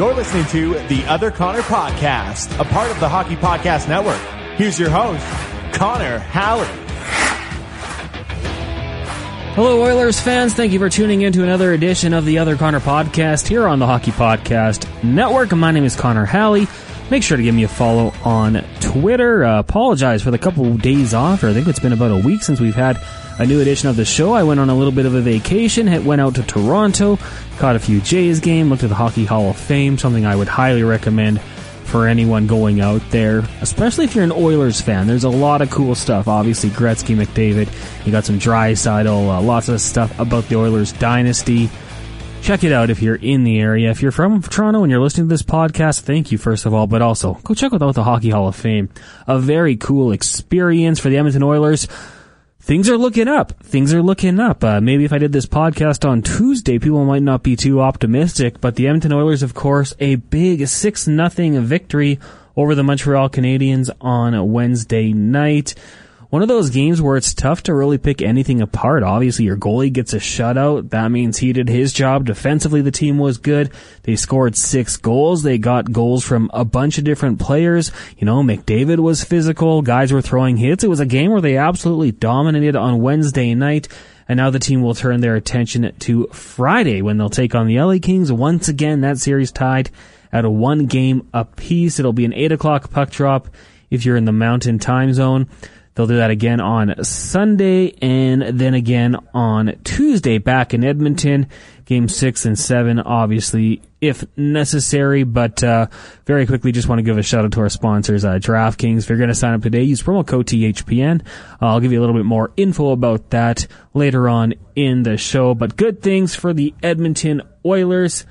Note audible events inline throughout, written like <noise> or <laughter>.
You're listening to the Other Connor Podcast, a part of the Hockey Podcast Network. Here's your host, Connor Halley. Hello, Oilers fans. Thank you for tuning in to another edition of the Other Connor Podcast here on the Hockey Podcast Network. My name is Connor Halley. Make sure to give me a follow on Twitter. Uh, apologize for the couple days off. Or I think it's been about a week since we've had a new edition of the show. I went on a little bit of a vacation, went out to Toronto, caught a few Jays game, looked at the Hockey Hall of Fame, something I would highly recommend for anyone going out there, especially if you're an Oilers fan. There's a lot of cool stuff. Obviously, Gretzky, McDavid. You got some Draisaitl, uh, lots of stuff about the Oilers dynasty. Check it out if you're in the area. If you're from Toronto and you're listening to this podcast, thank you first of all, but also go check out the Hockey Hall of Fame. A very cool experience for the Edmonton Oilers things are looking up. Things are looking up. Uh, maybe if I did this podcast on Tuesday, people might not be too optimistic. But the Edmonton Oilers, of course, a big six nothing victory over the Montreal Canadiens on Wednesday night one of those games where it's tough to really pick anything apart. Obviously, your goalie gets a shutout. That means he did his job. Defensively, the team was good. They scored six goals. They got goals from a bunch of different players. You know, McDavid was physical. Guys were throwing hits. It was a game where they absolutely dominated on Wednesday night. And now the team will turn their attention to Friday when they'll take on the LA Kings. Once again, that series tied at a one game apiece. It'll be an eight o'clock puck drop if you're in the mountain time zone. They'll do that again on Sunday and then again on Tuesday back in Edmonton. Game six and seven, obviously, if necessary. But uh, very quickly, just want to give a shout out to our sponsors, uh, DraftKings. If you're going to sign up today, use promo code THPN. Uh, I'll give you a little bit more info about that later on in the show. But good things for the Edmonton Oilers.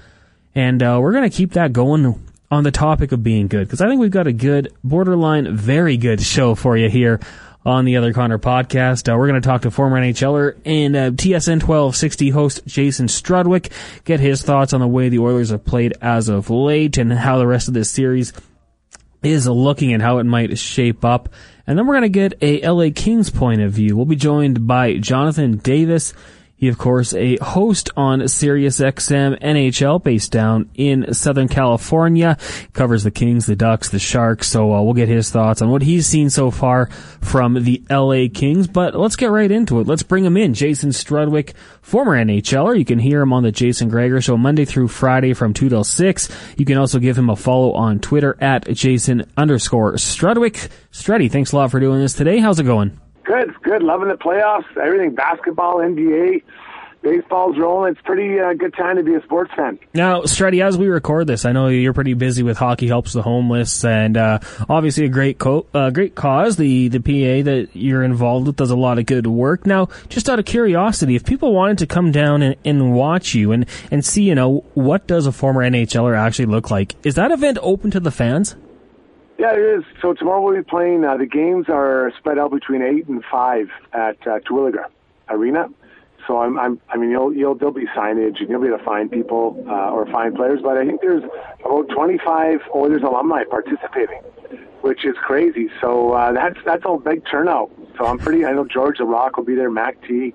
And uh, we're going to keep that going on the topic of being good because I think we've got a good, borderline, very good show for you here on the Other Connor podcast. Uh, we're going to talk to former NHLer and uh, TSN 1260 host Jason Strudwick, get his thoughts on the way the Oilers have played as of late and how the rest of this series is looking and how it might shape up. And then we're going to get a LA Kings point of view. We'll be joined by Jonathan Davis. He, of course, a host on SiriusXM NHL based down in Southern California. Covers the Kings, the Ducks, the Sharks. So uh, we'll get his thoughts on what he's seen so far from the LA Kings. But let's get right into it. Let's bring him in. Jason Strudwick, former NHLer. You can hear him on the Jason Gregor Show Monday through Friday from 2 till 6. You can also give him a follow on Twitter at Jason underscore Strudwick. Struddy, thanks a lot for doing this today. How's it going? Good, good. Loving the playoffs. Everything basketball, NBA, baseball's rolling. It's pretty uh, good time to be a sports fan. Now, Struddy, as we record this, I know you're pretty busy with Hockey Helps the Homeless, and uh, obviously a great co- uh, great cause. The the PA that you're involved with does a lot of good work. Now, just out of curiosity, if people wanted to come down and, and watch you and and see, you know, what does a former NHLer actually look like? Is that event open to the fans? Yeah, it is. So tomorrow we'll be playing. Uh, the games are spread out between eight and five at uh, Terwillegar Arena. So I'm, I'm, I mean, you'll, you'll, there'll be signage and you'll be able to find people uh, or find players. But I think there's about 25 Oilers alumni participating, which is crazy. So uh, that's that's a big turnout. So I'm pretty. I know George the Rock will be there. Mac T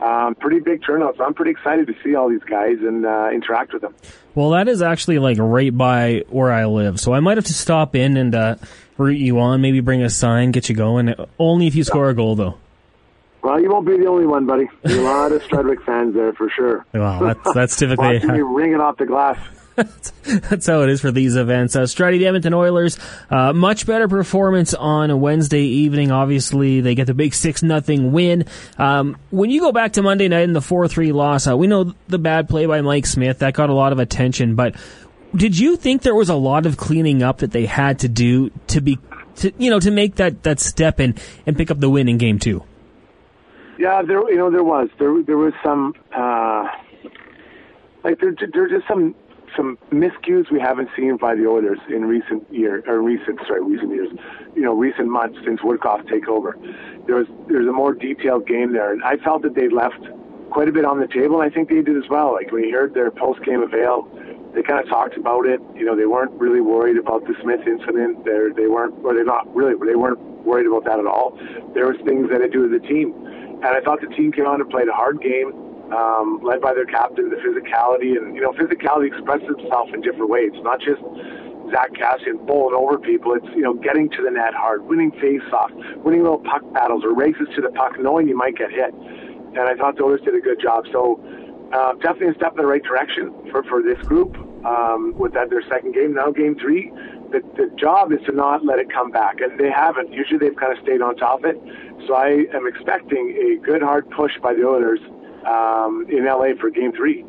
um, pretty big turnout. So I'm pretty excited to see all these guys and uh, interact with them. Well, that is actually like right by where I live, so I might have to stop in and uh, root you on. Maybe bring a sign, get you going. Only if you score a goal, though. Well, you won't be the only one, buddy. There's a lot of Strudwick fans there for sure. Well, that's that's <laughs> typically watching me ringing off the glass. <laughs> That's how it is for these events. Uh, Struddy, the Edmonton Oilers, uh, much better performance on a Wednesday evening. Obviously, they get the big 6 nothing win. Um, when you go back to Monday night in the 4-3 loss, uh, we know the bad play by Mike Smith. That got a lot of attention, but did you think there was a lot of cleaning up that they had to do to be, to, you know, to make that, that step and, and pick up the win in game two? Yeah, there you know there was there there was some uh, like there there's just some some miscues we haven't seen by the Oilers in recent year or recent sorry recent years, you know recent months since Woodcroft takeover. There was there's a more detailed game there, and I felt that they left quite a bit on the table. I think they did as well. Like when you heard their post game avail, they kind of talked about it. You know, they weren't really worried about the Smith incident. They they weren't, or they not really, they weren't worried about that at all. There was things that they do as a team, and I thought the team came on and played a hard game um, led by their captain, the physicality, and you know, physicality expresses itself in different ways. It's not just Zack Kassian bowling over people. It's you know, getting to the net hard, winning face-offs, winning little puck battles or races to the puck, knowing you might get hit. And I thought the Oilers did a good job. So uh, definitely a step in the right direction for for this group um, with that their second game. Now game three. The, the job is to not let it come back, and they haven't. Usually, they've kind of stayed on top of it. So I am expecting a good hard push by the Oilers um, in LA for Game Three.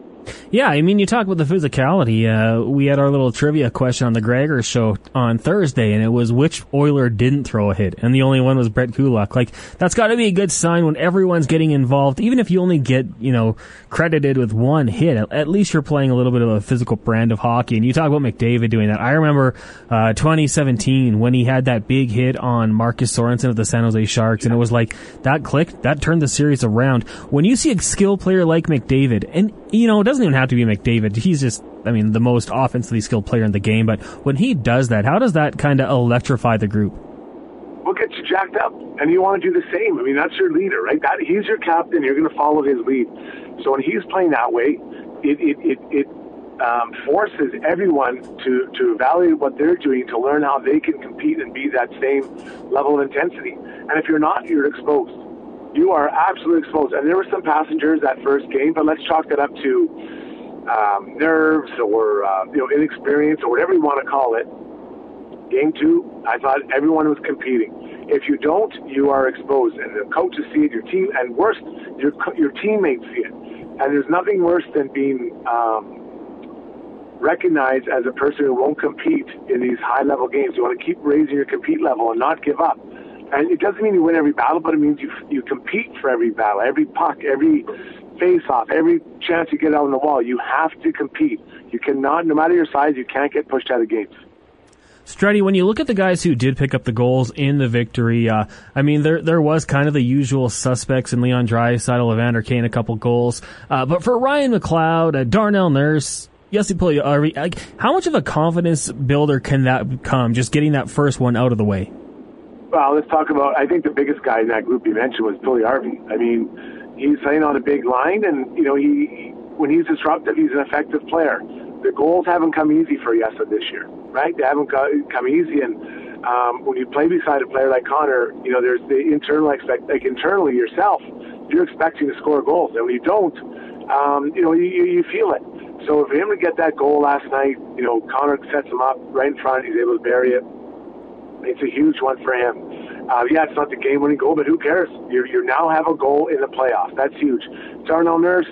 Yeah, I mean, you talk about the physicality. Uh, we had our little trivia question on the Gregor show on Thursday, and it was which Oiler didn't throw a hit, and the only one was Brett Kulak. Like that's got to be a good sign when everyone's getting involved, even if you only get you know credited with one hit. At least you're playing a little bit of a physical brand of hockey. And you talk about McDavid doing that. I remember uh, 2017 when he had that big hit on Marcus Sorensen of the San Jose Sharks, and it was like that clicked, that turned the series around. When you see a skill player like McDavid, and you know it doesn't even have to be McDavid. He's just, I mean, the most offensively skilled player in the game. But when he does that, how does that kind of electrify the group? Well, get you jacked up, and you want to do the same. I mean, that's your leader, right? That he's your captain. You're going to follow his lead. So when he's playing that way, it it it, it um, forces everyone to to evaluate what they're doing to learn how they can compete and be that same level of intensity. And if you're not, you're exposed. You are absolutely exposed. And there were some passengers that first game, but let's chalk that up to um, nerves or uh, you know inexperience or whatever you want to call it. Game two, I thought everyone was competing. If you don't, you are exposed, and the coaches see it, your team, and worse, your your teammates see it. And there's nothing worse than being um, recognized as a person who won't compete in these high level games. You want to keep raising your compete level and not give up. And it doesn't mean you win every battle, but it means you you compete for every battle, every puck, every face off, every chance you get out on the wall. You have to compete. You cannot, no matter your size, you can't get pushed out of games. Struddy, when you look at the guys who did pick up the goals in the victory, uh, I mean, there there was kind of the usual suspects in Leon Draisaitl, Evander Kane, a couple goals. Uh, but for Ryan McLeod, uh, Darnell Nurse, Jesse Puljujarvi, like, how much of a confidence builder can that become, just getting that first one out of the way? Well, let's talk about, I think the biggest guy in that group you mentioned was Puljujarvi. I mean, he's playing on a big line, and you know he when he's disruptive, he's an effective player. The goals haven't come easy for Yessa this year, right? They haven't come easy, and um, when you play beside a player like Connor, you know there's the internal expect like internally yourself, you're expecting to score goals, and when you don't, um, you know you, you feel it. So for him to get that goal last night, you know Connor sets him up right in front, he's able to bury it. It's a huge one for him. Uh, yeah, it's not the game-winning goal, but who cares? You you now have a goal in the playoffs. That's huge. Darnell Nurse,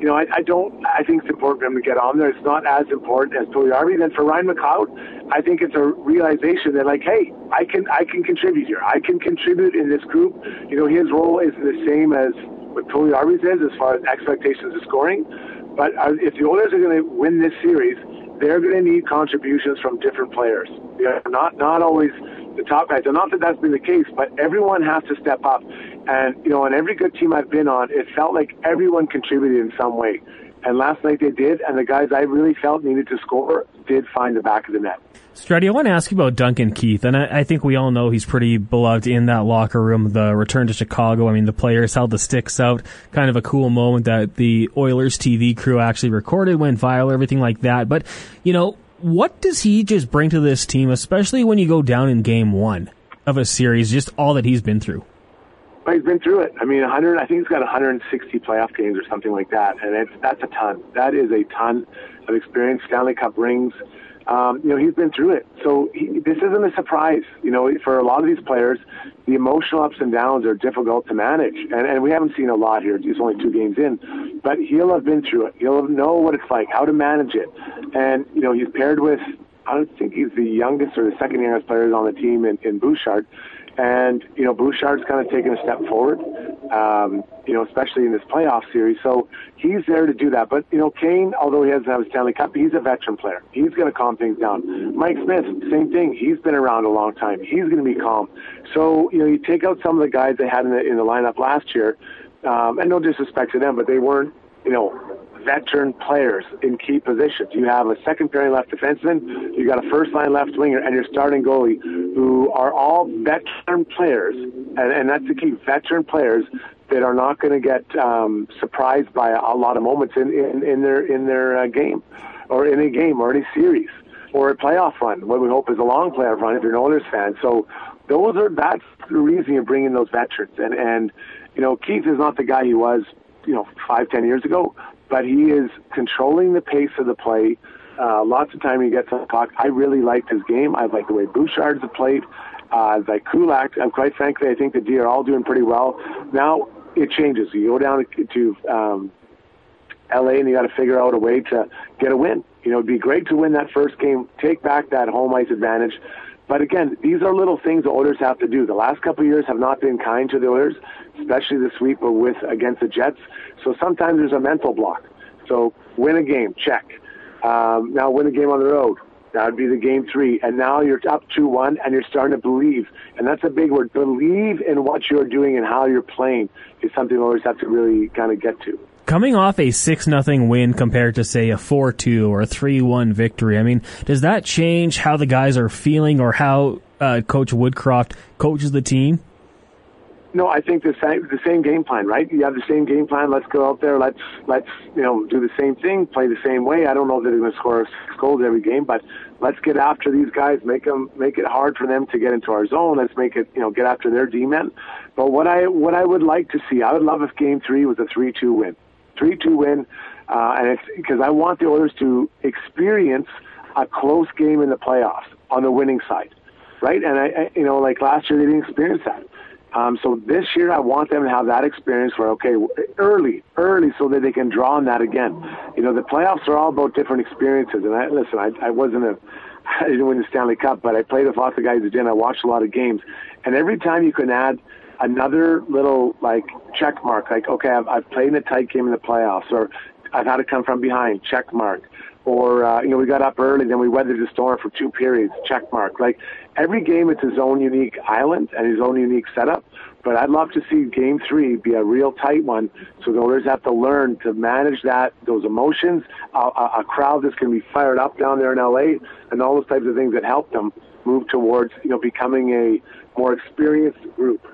you know, I, I don't. I think it's important for him to get on there. It's not as important as Puljujarvi. Then for Ryan McLeod, I think it's a realization that like, hey, I can I can contribute here. I can contribute in this group. You know, his role is the same as what Puljujarvi's is as far as expectations of scoring. But uh, if the Oilers are going to win this series, they're going to need contributions from different players. You know, not not always the top guys. And not that that's been the case, but everyone has to step up. And, you know, on every good team I've been on, it felt like everyone contributed in some way. And last night they did, and the guys I really felt needed to score did find the back of the net. Struddy, I want to ask you about Duncan Keith, and I, I, think we all know he's pretty beloved in that locker room. The return to Chicago, I mean, the players held the sticks out. Kind of a cool moment that the Oilers TV crew actually recorded, went viral, everything like that. But, you know, what does he just bring to this team, especially when you go down in game one of a series, just all that he's been through? He's been through it. I mean, 100. I think he's got 160 playoff games or something like that, and it's, that's a ton. That is a ton of experience. Stanley Cup rings. Um, you know, he's been through it. So he, this isn't a surprise. You know, for a lot of these players, the emotional ups and downs are difficult to manage, and, and we haven't seen a lot here. He's only two games in, but he'll have been through it. He'll know what it's like, how to manage it, and you know, he's paired with. I don't think he's the youngest or the second youngest players on the team in, in Bouchard. And, you know, Bouchard's kind of taken a step forward. um, you know, especially in this playoff series. So he's there to do that. But, you know, Kane, although he hasn't had a Stanley Cup, he's a veteran player. He's going to calm things down. Mike Smith, same thing. He's been around a long time. He's going to be calm. So, you know, you take out some of the guys they had in the, in the lineup last year, um, and no disrespect to them, but they weren't, you know, veteran players in key positions. You have a second pairing left defenseman, you got a first line left winger, and your starting goalie, who are all veteran players, and, and that's the key, veteran players that are not going to get um, surprised by a lot of moments in, in, in their in their uh, game, or in a game, or any series, or a playoff run. What we hope is a long playoff run if you're an Oilers fan. So those are that's the reason you're bringing those veterans. And and you know Keith is not the guy he was you know five ten years ago, but he is controlling the pace of the play. Uh, lots of time he gets on the clock. I really liked his game. I like the way Bouchard's played. Uh, like Kulak, and quite frankly, I think the D are all doing pretty well. Now, it changes. You go down to um, LA and you got to figure out a way to get a win. You know, it'd be great to win that first game, take back that home ice advantage. But again, these are little things the Oilers have to do. The last couple of years have not been kind to the Oilers, especially the sweep with against the Jets. So sometimes there's a mental block. So win a game, check. Um, now win a game on the road. That would be the game three. And now you're up 2 1 and you're starting to believe. And that's a big word. Believe in what you're doing and how you're playing is something the Oilers have to really kind of get to coming off a 6 nothing win compared to say a 4-2 or a 3-1 victory i mean does that change how the guys are feeling or how uh, coach woodcroft coaches the team no, I think the same the same game plan, right? You have the same game plan. Let's go out there. Let's let's you know do the same thing, play the same way. I don't know that they're going to score six goals every game, but let's get after these guys. Make them make it hard for them to get into our zone. Let's make it you know get after their D men. But what I what I would like to see, I would love if Game Three was a three two win, three two win, uh, and it's because I want the Oilers to experience a close game in the playoffs on the winning side, right? And I, I you know like last year they didn't experience that. Um, so this year, I want them to have that experience where, okay, early, early, so that they can draw on that again. You know, the playoffs are all about different experiences. And I, listen, I, I wasn't a, <laughs> I didn't win the Stanley Cup, but I played with lots of guys that did. I watched a lot of games, and every time you can add another little like check mark, like okay, I've, I've played in a tight game in the playoffs, or I've had to come from behind, check mark or uh, you know we got up early, then we weathered the storm for two periods. Check mark. Like every game, it's his own unique island and his own unique setup. But I'd love to see Game Three be a real tight one, so the Oilers have to learn to manage that those emotions. A, a, a crowd that's going to be fired up down there in LA, and all those types of things that help them move towards you know becoming a more experienced group.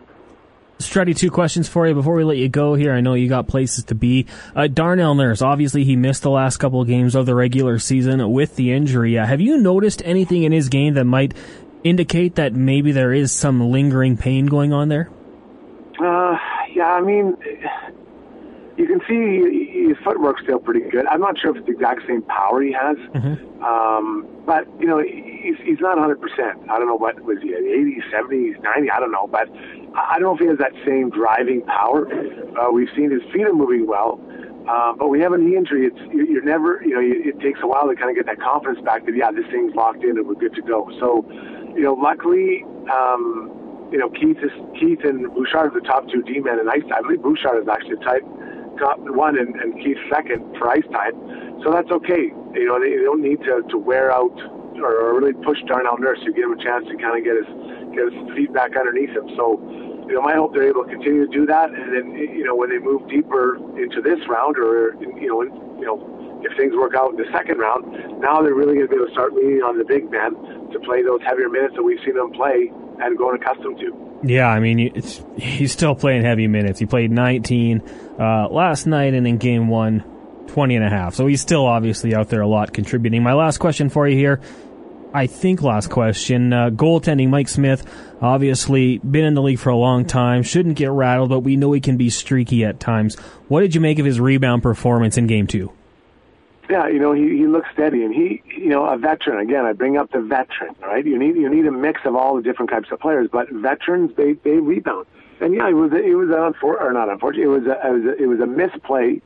Struddy, two questions for you before we let you go here. I know you got places to be. Uh, Darnell Nurse, obviously he missed the last couple of games of the regular season with the injury. Uh, have you noticed anything in his game that might indicate that maybe there is some lingering pain going on there? Uh, yeah, I mean, you can see his footwork's still pretty good. I'm not sure if it's the exact same power he has, mm-hmm. um, but you know, he's, he's not 100. percent I don't know what was he 80, 70, 90. I don't know, but I don't know if he has that same driving power. Uh, we've seen his feet are moving well. Uh, but we have a knee injury. It's you're never, you know, it takes a while to kind of get that confidence back that yeah, this thing's locked in and we're good to go. So, you know, luckily, um, you know, Keith is Keith and Bouchard are the top two D men, and I, I believe Bouchard is actually type top one and, and Keith second for ice time. So that's okay. You know, they, they don't need to, to wear out or, or really push Darnell Nurse to give him a chance to kind of get his get his feet back underneath him. So, you know, my hope they're able to continue to do that, and then you know when they move deeper into this round, or you know, in, you know, if things work out in the second round, now they're really going to be able to start leaning on the big man to play those heavier minutes that we've seen them play and grown accustomed to. Yeah, I mean, it's, he's still playing heavy minutes. He played 19 uh, last night and in game one, 20 and a half. So he's still obviously out there a lot contributing. My last question for you here. I think last question. Uh, goaltending, Mike Smith, obviously been in the league for a long time, shouldn't get rattled, but we know he can be streaky at times. What did you make of his rebound performance in game two? Yeah, you know, he, he looks steady and he, you know, a veteran. Again, I bring up the veteran, right? You need, you need a mix of all the different types of players, but veterans, they, they rebound. And yeah, it was, it was an unfor- or not unfortunate, it was a, it was a, it was a misplay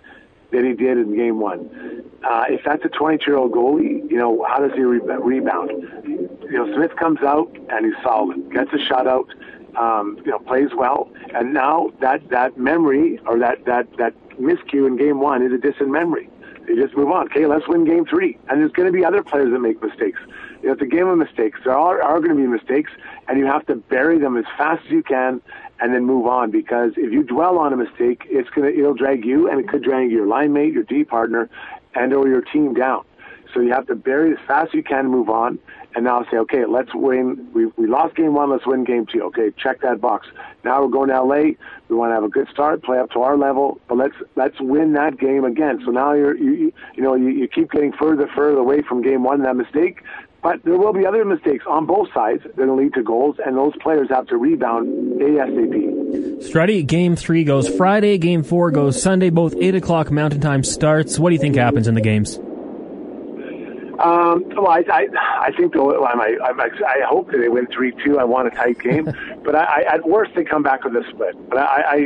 that he did in game one. Uh, if that's a 22 year old goalie, you know, how does he re- rebound? You know, Smith comes out and he's solid, gets a shot out, um, you know, plays well, and now that that memory or that that that miscue in game one is a distant memory. They just move on. Okay, let's win game three. And there's going to be other players that make mistakes. You know, it's a game of mistakes. There are, are going to be mistakes, and you have to bury them as fast as you can and then move on. Because if you dwell on a mistake, it's to it'll drag you, and it could drag your line mate, your D partner, and or your team down. So you have to bury as fast as you can move on and now say, okay, let's win. We, we lost game one, let's win game two. Okay, check that box. Now we're going to LA. We want to have a good start, play up to our level, but let's let's win that game again. So now you're you you know you, you keep getting further further away from game one that mistake. But there will be other mistakes on both sides that will lead to goals, and those players have to rebound ASAP. Struddy, game three goes Friday, game four goes Sunday, both 8 o'clock Mountain Time starts. What do you think happens in the games? Um, well, I, I, I think I'm, I, I'm, I hope that they win three two. I want a tight game, <laughs> but I, I, at worst they come back with a split. But I, I,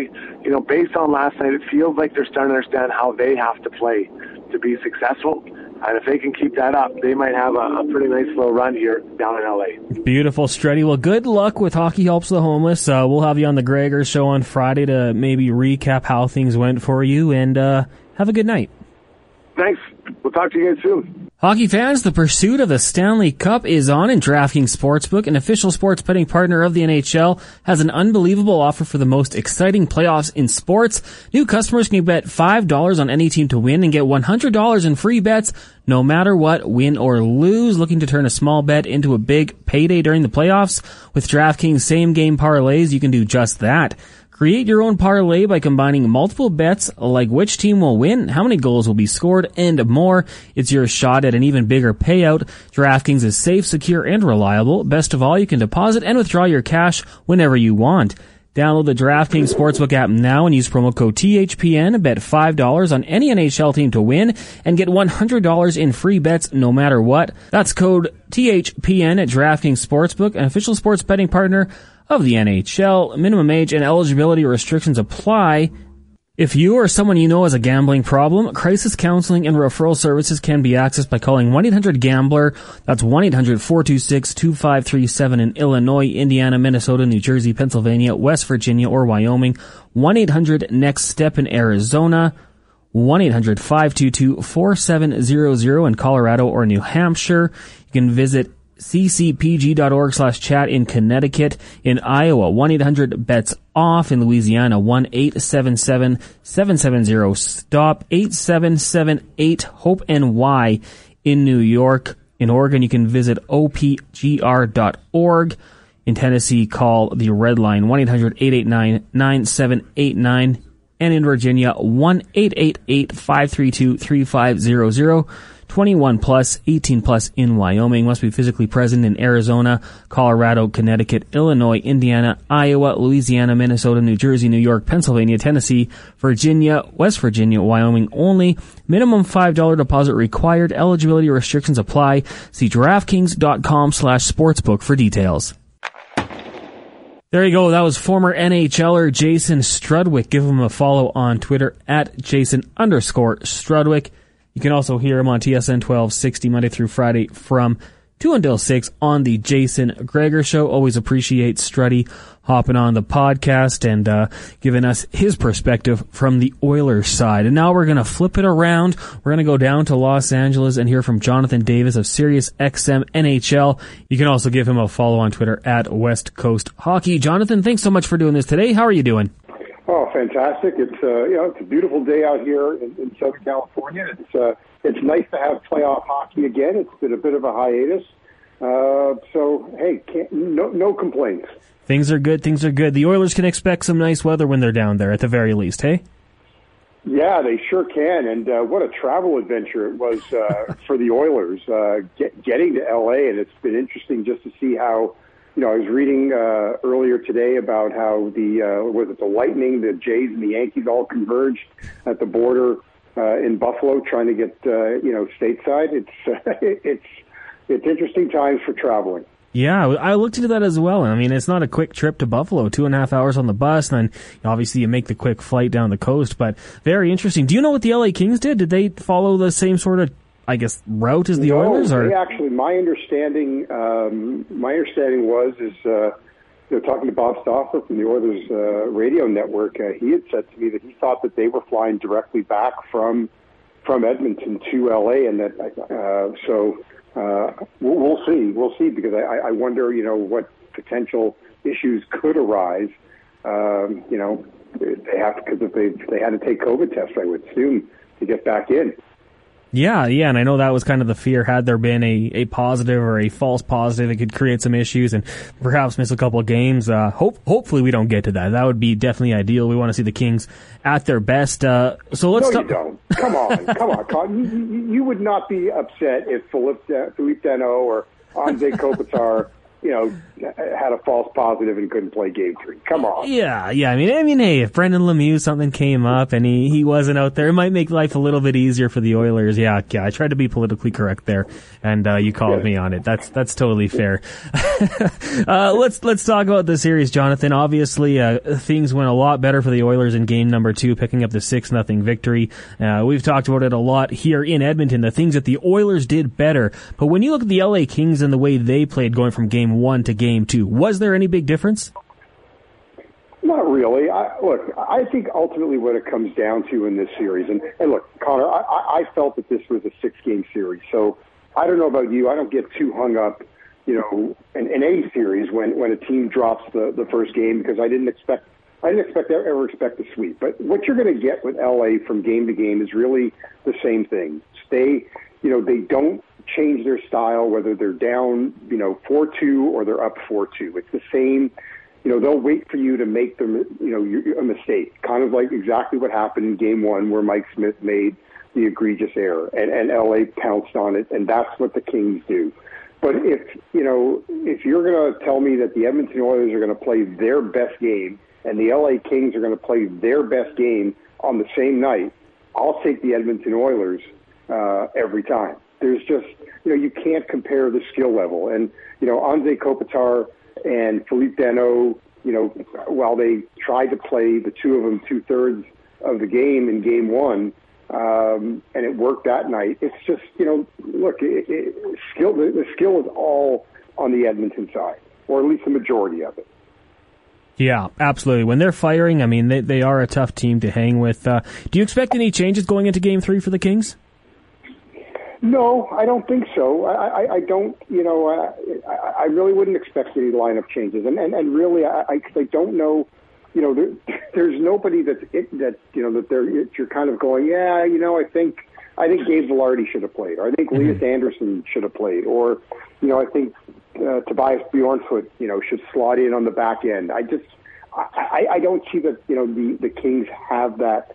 you know, based on last night, it feels like they're starting to understand how they have to play to be successful. And if they can keep that up, they might have a, a pretty nice little run here down in LA. Beautiful, Struddy. Well, good luck with Hockey Helps the Homeless. Uh, we'll have you on the Gregor show on Friday to maybe recap how things went for you, and uh, have a good night. Thanks. We'll talk to you again soon. Hockey fans, the pursuit of the Stanley Cup is on and DraftKings Sportsbook, an official sports betting partner of the NHL, has an unbelievable offer for the most exciting playoffs in sports. New customers can bet $5 on any team to win and get $100 in free bets no matter what, win or lose. Looking to turn a small bet into a big payday during the playoffs? With DraftKings same game parlays, you can do just that. Create your own parlay by combining multiple bets like which team will win, how many goals will be scored, and more. It's your shot at an even bigger payout. DraftKings is safe, secure, and reliable. Best of all, you can deposit and withdraw your cash whenever you want. Download the DraftKings Sportsbook app now and use promo code THPN. Bet $5 on any NHL team to win and get $100 in free bets no matter what. That's code THPN at DraftKings Sportsbook, an official sports betting partner of the NHL. Minimum age and eligibility restrictions apply. If you or someone you know has a gambling problem, crisis counseling and referral services can be accessed by calling 1-800-GAMBLER. That's 1-800-426-2537 in Illinois, Indiana, Minnesota, New Jersey, Pennsylvania, West Virginia, or Wyoming. 1-800-NEXT-STEP in Arizona. 1-800-522-4700 in Colorado or New Hampshire. You can visit ccpg.org slash chat in Connecticut, in Iowa, 1-800-BETS-OFF, in Louisiana, 1-877-770-STOP, 8778-HOPE-NY, in New York. In Oregon, you can visit opgr.org. In Tennessee, call the Red Line, 1-800-889-9789. And in Virginia, 1-888-532-3500. 21 plus, 18 plus in Wyoming, must be physically present in Arizona, Colorado, Connecticut, Illinois, Indiana, Iowa, Louisiana, Minnesota, New Jersey, New York, Pennsylvania, Tennessee, Virginia, West Virginia, Wyoming only. Minimum $5 deposit required. Eligibility restrictions apply. See DraftKings.com slash sportsbook for details. There you go. That was former NHLer Jason Strudwick. Give him a follow on Twitter at Jason underscore Strudwick. You can also hear him on TSN 1260 Monday through Friday from 2 until 6 on the Jason Gregor Show. Always appreciate Struddy hopping on the podcast and uh, giving us his perspective from the Oilers side. And now we're going to flip it around. We're going to go down to Los Angeles and hear from Jonathan Davis of Sirius XM NHL. You can also give him a follow on Twitter at West Coast Hockey. Jonathan, thanks so much for doing this today. How are you doing? Oh, fantastic! It's uh, you know it's a beautiful day out here in, in Southern California. It's uh, it's nice to have playoff hockey again. It's been a bit of a hiatus, uh, so hey, can't, no no complaints. Things are good. Things are good. The Oilers can expect some nice weather when they're down there, at the very least. Hey. Yeah, they sure can. And uh, what a travel adventure it was uh, <laughs> for the Oilers uh, get, getting to LA, and it's been interesting just to see how you know, I was reading uh, earlier today about how the uh, was it the Lightning, the Jays, and the Yankees all converged at the border uh, in Buffalo, trying to get uh, you know stateside. It's uh, <laughs> it's it's interesting times for traveling. Yeah, I looked into that as well. I mean, it's not a quick trip to Buffalo, two and a half hours on the bus, and then obviously you make the quick flight down the coast. But very interesting. Do you know what the LA Kings did? Did they follow the same sort of I guess route as the no, Oilers? Or actually, my understanding, um, my understanding was is uh, you know, talking to Bob Stauffer from the Oilers uh, radio network, uh, he had said to me that he thought that they were flying directly back from from Edmonton to LA, and that uh, so uh, we'll, we'll see, we'll see, because I, I wonder, you know, what potential issues could arise. Um, you know, they have because if they they had to take COVID tests, I would assume to get back in. Yeah, yeah, and I know that was kind of the fear. Had there been a, a positive or a false positive, it could create some issues and perhaps miss a couple of games. Uh, hope, hopefully we don't get to that. That would be definitely ideal. We want to see the Kings at their best. Uh, so let's. No, you don't. Come on, <laughs> come on, Con. You, you, you, would not be upset if Philippe, Philippe or Anze Kopitar you know, had a false positive and couldn't play game three. Come on. Yeah, yeah. I mean, I mean, hey, if Brendan Lemieux something came up and he, he wasn't out there, it might make life a little bit easier for the Oilers. Yeah, yeah. I tried to be politically correct there, and uh, you called yeah. me on it. That's that's totally fair. <laughs> uh, let's let's talk about the series, Jonathan. Obviously, uh, things went a lot better for the Oilers in game number two, picking up the six nothing victory. Uh, we've talked about it a lot here in Edmonton. The things that the Oilers did better, but when you look at the LA Kings and the way they played, going from game one to game two. Was there any big difference? Not really. I, look, I think ultimately what it comes down to in this series, and, and look, Connor, I, I felt that this was a six-game series. So I don't know about you. I don't get too hung up, you know, in, in any series when when a team drops the the first game because I didn't expect I didn't expect ever expect a sweep. But what you're going to get with LA from game to game is really the same thing. Stay, you know, they don't change their style, whether they're down, you know, 4-2 or they're up 4-2. It's the same, you know, they'll wait for you to make them, you know, a mistake, kind of like exactly what happened in game one where Mike Smith made the egregious error and, and LA pounced on it, and that's what the Kings do. But if, you know, if you're going to tell me that the Edmonton Oilers are going to play their best game and the LA Kings are going to play their best game on the same night, I'll take the Edmonton Oilers uh, every time. There's just, you know, you can't compare the skill level. And, you know, Anze Kopitar and Philippe Danault, you know, while they tried to play the two of them two thirds of the game in game one, um, and it worked that night. It's just, you know, look, it, it, skill. The, the skill is all on the Edmonton side, or at least the majority of it. Yeah, absolutely. When they're firing, I mean, they they are a tough team to hang with. Uh, do you expect any changes going into Game Three for the Kings? No, I don't think so. I, I, I don't, you know, I, I really wouldn't expect any lineup changes, and and, and really, I, I, I don't know, you know, there, <laughs> there's nobody that it, that you know that they're you're kind of going, yeah, you know, I think I think Gabe Vilardi should have played, or I think mm-hmm. Lias Andersson should have played, or you know, I think uh, Tobias Bjornfot, you know, should slot in on the back end. I just, I, I don't see that, you know, the the Kings have that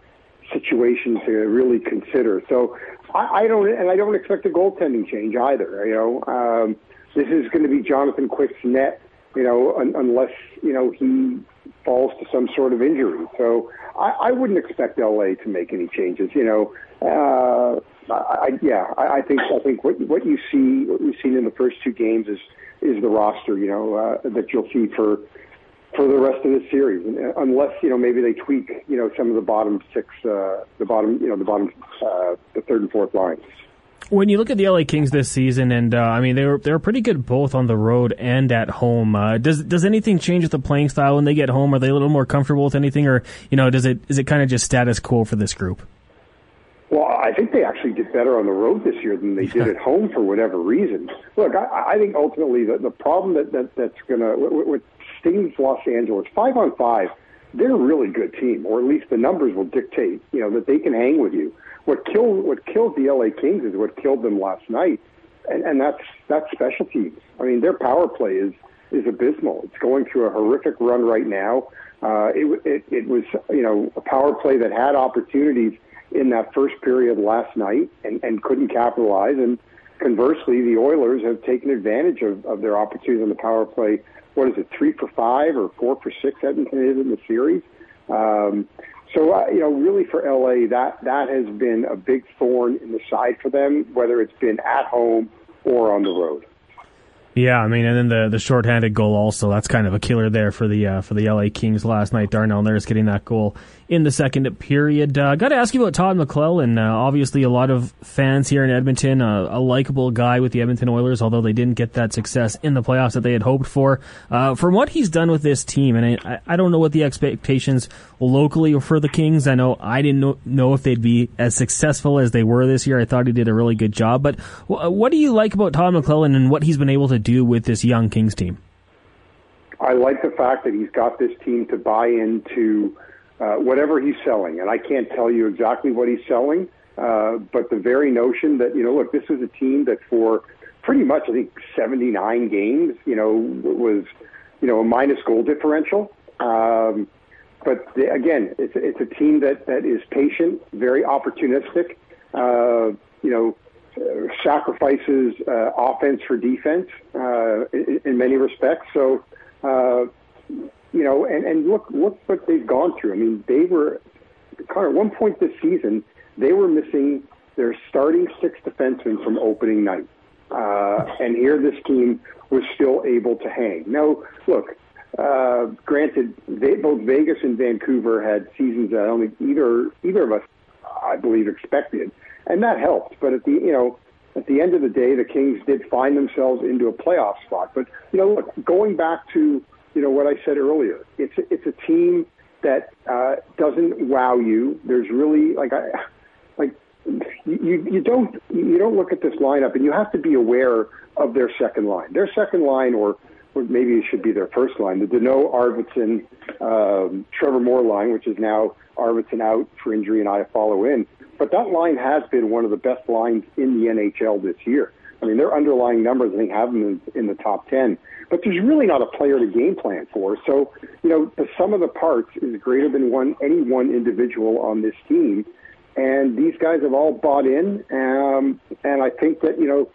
situation to really consider. So I, I don't, and I don't expect a goaltending change either. You know, um, this is going to be Jonathan Quick's net. You know, un, unless you know he falls to some sort of injury. So I, I wouldn't expect LA to make any changes. You know, uh, I, yeah, I, I think I think what what you see, what we've seen in the first two games is is the roster. You know, uh, that you'll see for for the rest of the series, unless you know maybe they tweak you know some of the bottom six, uh, the bottom you know the bottom uh, the third and fourth lines. When you look at the LA Kings this season, and uh, I mean they were they were pretty good both on the road and at home. Uh, does does anything change with the playing style when they get home? Are they a little more comfortable with anything, or you know does it is it kind of just status quo for this group? Well, I think they actually did better on the road this year than they did at home for whatever reason. Look, I, I think ultimately the, the problem that, that that's going to what, stings Los Angeles five on five. They're a really good team, or at least the numbers will dictate, you know, that they can hang with you. What killed what killed the LA Kings is what killed them last night, and, and that's that's special teams. I mean, their power play is is abysmal. It's going through a horrific run right now. Uh, it, it, it was, you know, a power play that had opportunities in that first period last night and, and couldn't capitalize. And conversely, the Oilers have taken advantage of, of their opportunities on the power play what is it, three for five or four for six Edmonton is in the series. Um, so uh, you know, really for LA, that that has been a big thorn in the side for them, whether it's been at home or on the road. Yeah, I mean, and then the the shorthanded goal also. That's kind of a killer there for the uh, for the LA Kings last night. Darnell Nurse getting that goal in the second period. Uh, Got to ask you about Todd McLellan. Uh, obviously, a lot of fans here in Edmonton. Uh, a likable guy with the Edmonton Oilers, although they didn't get that success in the playoffs that they had hoped for. Uh, from what he's done with this team, and I, I don't know what the expectations locally for the Kings. I know I didn't know, know if they'd be as successful as they were this year. I thought he did a really good job. But what do you like about Todd McLellan and what he's been able to do with this young Kings team? I like the fact that he's got this team to buy into uh, whatever he's selling, and I can't tell you exactly what he's selling, uh, but the very notion that you know, look, this is a team that for pretty much I think 79 games, you know, was you know a minus goal differential. Um, but the, again, it's, it's a team that, that is patient, very opportunistic. Uh, you know, sacrifices uh, offense for defense uh, in, in many respects. So, uh, you know, and, and look look what they've gone through. I mean, they were at one point this season they were missing their starting six defensemen from opening night, uh, and here this team was still able to hang. Now, look. Uh, granted, they, both Vegas and Vancouver had seasons that only either either of us, I believe, expected and that helped. But at the you know at the end of the day, the Kings did find themselves into a playoff spot. But you know, look, going back to you know what I said earlier, it's it's a team that uh, doesn't wow you. There's really like I like you you don't you don't look at this lineup and you have to be aware of their second line. Their second line, or, or maybe it should be their first line, the Danault Arvidsson um, Trevor Moore line, which is now Arvidsson out for injury and Iafallo in. But that line has been one of the best lines in the NHL this year. I mean, their underlying numbers, I think, have them in, in the top 10. But there's really not a player to game plan for. So, you know, the sum of the parts is greater than one any one individual on this team. And these guys have all bought in. Um, and I think that, you know,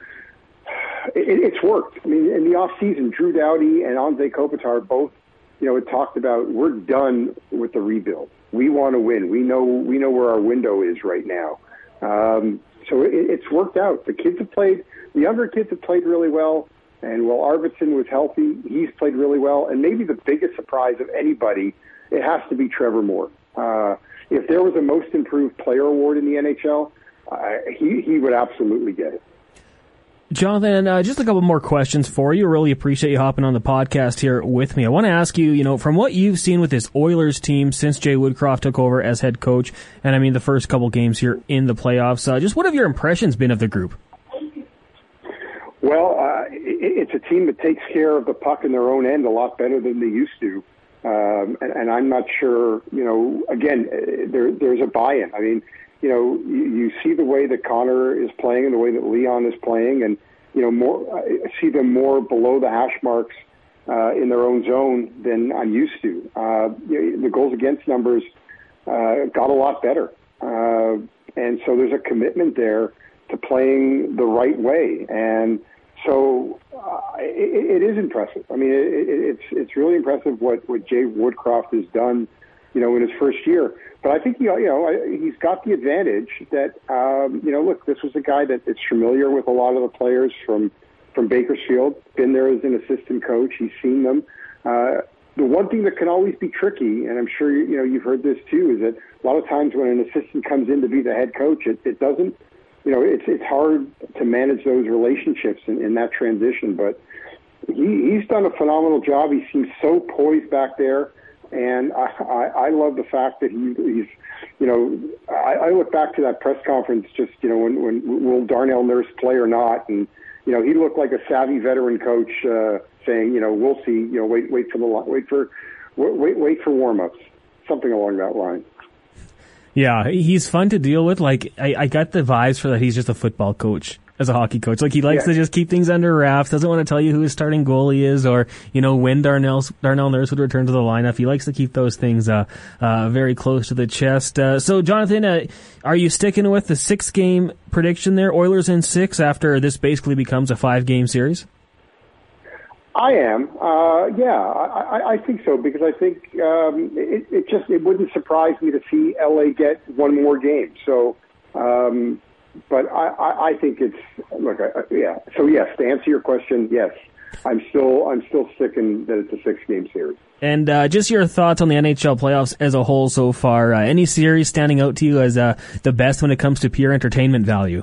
it, it's worked. I mean, in the off season, Drew Doughty and Anze Kopitar both, you know, had talked about we're done with the rebuild we want to win. We know we know where our window is right now. Um, so it, it's worked out. The kids have played. The younger kids have played really well. And while Arvidsson was healthy, he's played really well. And maybe the biggest surprise of anybody, it has to be Trevor Moore. Uh, if there was a most improved player award in the NHL, uh, he he would absolutely get it. Jonathan, uh, just a couple more questions for you. Really appreciate you hopping on the podcast here with me. I want to ask you, you know, from what you've seen with this Oilers team since Jay Woodcroft took over as head coach, and I mean the first couple games here in the playoffs, uh, just what have your impressions been of the group? Well, uh, it, it's a team that takes care of the puck in their own end a lot better than they used to. Um, and, and I'm not sure, you know, again, uh, there, there's a buy-in. I mean, you know, you, you see the way that Connor is playing and the way that Leon is playing, and you know, more I see them more below the hash marks uh, in their own zone than I'm used to. Uh, the goals against numbers uh, got a lot better, uh, and so there's a commitment there to playing the right way, and so uh, it, it is impressive. I mean, it, it, it's it's really impressive what what Jay Woodcroft has done, you know, in his first year. But I think you know he's got the advantage that um, you know look this was a guy that is familiar with a lot of the players from from Bakersfield, been there as an assistant coach. He's seen them. Uh, the one thing that can always be tricky, and I'm sure you, you know you've heard this too, is that a lot of times when an assistant comes in to be the head coach, it, it doesn't. You know, it's it's hard to manage those relationships in, in that transition. But he, he's done a phenomenal job. He seems so poised back there. And I, I, I love the fact that he, he's, you know, I, I look back to that press conference just, you know, when, when will Darnell Nurse play or not? And, you know, he looked like a savvy veteran coach uh, saying, you know, we'll see, you know, wait, wait for the, wait for, wait, wait for warm-ups, something along that line. Yeah, he's fun to deal with. Like, I, I got the vibes for that he's just a football coach as a hockey coach. Like he likes yeah. to just keep things under wraps. Doesn't want to tell you who his starting goalie is, or you know when Darnell Darnell Nurse would return to the lineup. He likes to keep those things uh, uh, very close to the chest. Uh, so, Jonathan, uh, are you sticking with the six game prediction there? Oilers in six after this basically becomes a five game series. I am, uh, yeah, I, I think so because I think um, it, it just it wouldn't surprise me to see LA get one more game. So um, but I, I, I think it's look, I, yeah. So yes, to answer your question, yes, I'm still I'm still sticking that it's a six game series. And uh, just your thoughts on the NHL playoffs as a whole so far. Uh, any series standing out to you as uh, the best when it comes to pure entertainment value?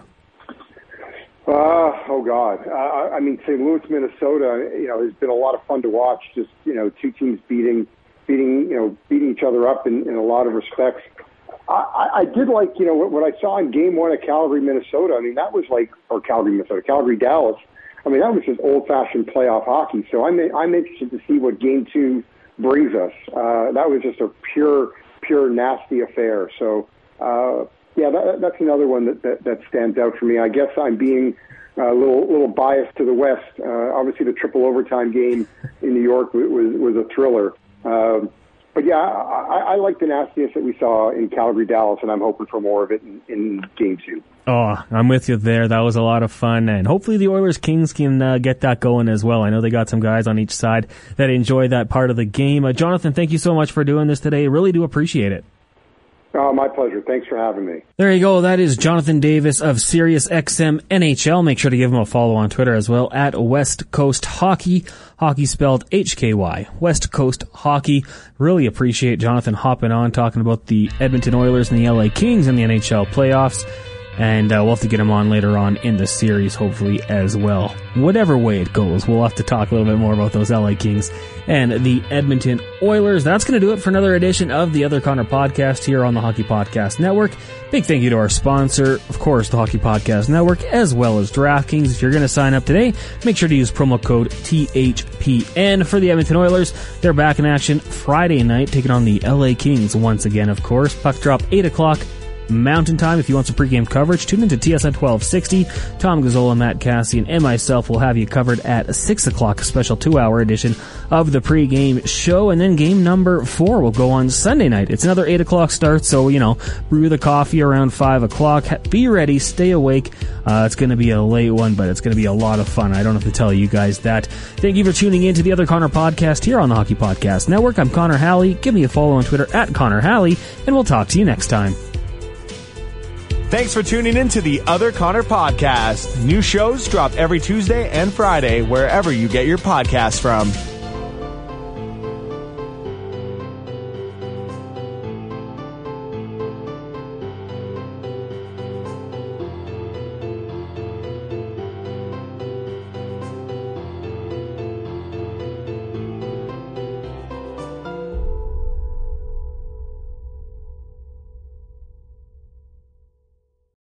Uh, oh God. Uh, I mean, St. Louis, Minnesota, you know, has been a lot of fun to watch. Just, you know, two teams beating, beating, you know, beating each other up in, in a lot of respects. I, I did like, you know, what, what I saw in game one of Calgary, Minnesota. I mean, that was like, or Calgary, Minnesota, Calgary, Dallas. I mean, that was just old fashioned playoff hockey. So I'm, I'm interested to see what game two brings us. Uh, that was just a pure, pure nasty affair. So, uh, yeah, that, that's another one that, that, that stands out for me. I guess I'm being a little little biased to the West. Uh, obviously, the triple overtime game in New York was was a thriller. Um, but yeah, I, I like the nastiness that we saw in Calgary, Dallas, and I'm hoping for more of it in, in Game Two. Oh, I'm with you there. That was a lot of fun, and hopefully the Oilers Kings can uh, get that going as well. I know they got some guys on each side that enjoy that part of the game. Uh, Jonathan, thank you so much for doing this today. Really do appreciate it. Oh, my pleasure. Thanks for having me. There you go. That is Jonathan Davis of Sirius XM NHL. Make sure to give him a follow on Twitter as well at West Coast Hockey. Hockey spelled HKY. West Coast Hockey. Really appreciate Jonathan hopping on talking about the Edmonton Oilers and the LA Kings in the NHL playoffs and uh, we'll have to get him on later on in the series, hopefully as well. Whatever way it goes, we'll have to talk a little bit more about those LA Kings and the Edmonton Oilers. That's going to do it for another edition of the Other Connor podcast here on the Hockey Podcast Network. Big thank you to our sponsor, of course, the Hockey Podcast Network, as well as DraftKings. If you're going to sign up today, make sure to use promo code THPN for the Edmonton Oilers. They're back in action Friday night, taking on the LA Kings once again, of course. Puck drop 8 o'clock Mountain Time. If you want some pregame coverage, tune into TSN 1260. Tom Gazzola, Matt Cassian, and myself will have you covered at 6 o'clock, a special two hour edition of the pregame show. And then game number four will go on Sunday night. It's another 8 o'clock start, so, you know, brew the coffee around 5 o'clock. Be ready, stay awake. Uh, it's going to be a late one, but it's going to be a lot of fun. I don't have to tell you guys that. Thank you for tuning in to the Other Connor podcast here on the Hockey Podcast Network. I'm Connor Halley. Give me a follow on Twitter at Connor Halley, and we'll talk to you next time. Thanks for tuning in to the Other Connor podcast. New shows drop every Tuesday and Friday wherever you get your podcasts from.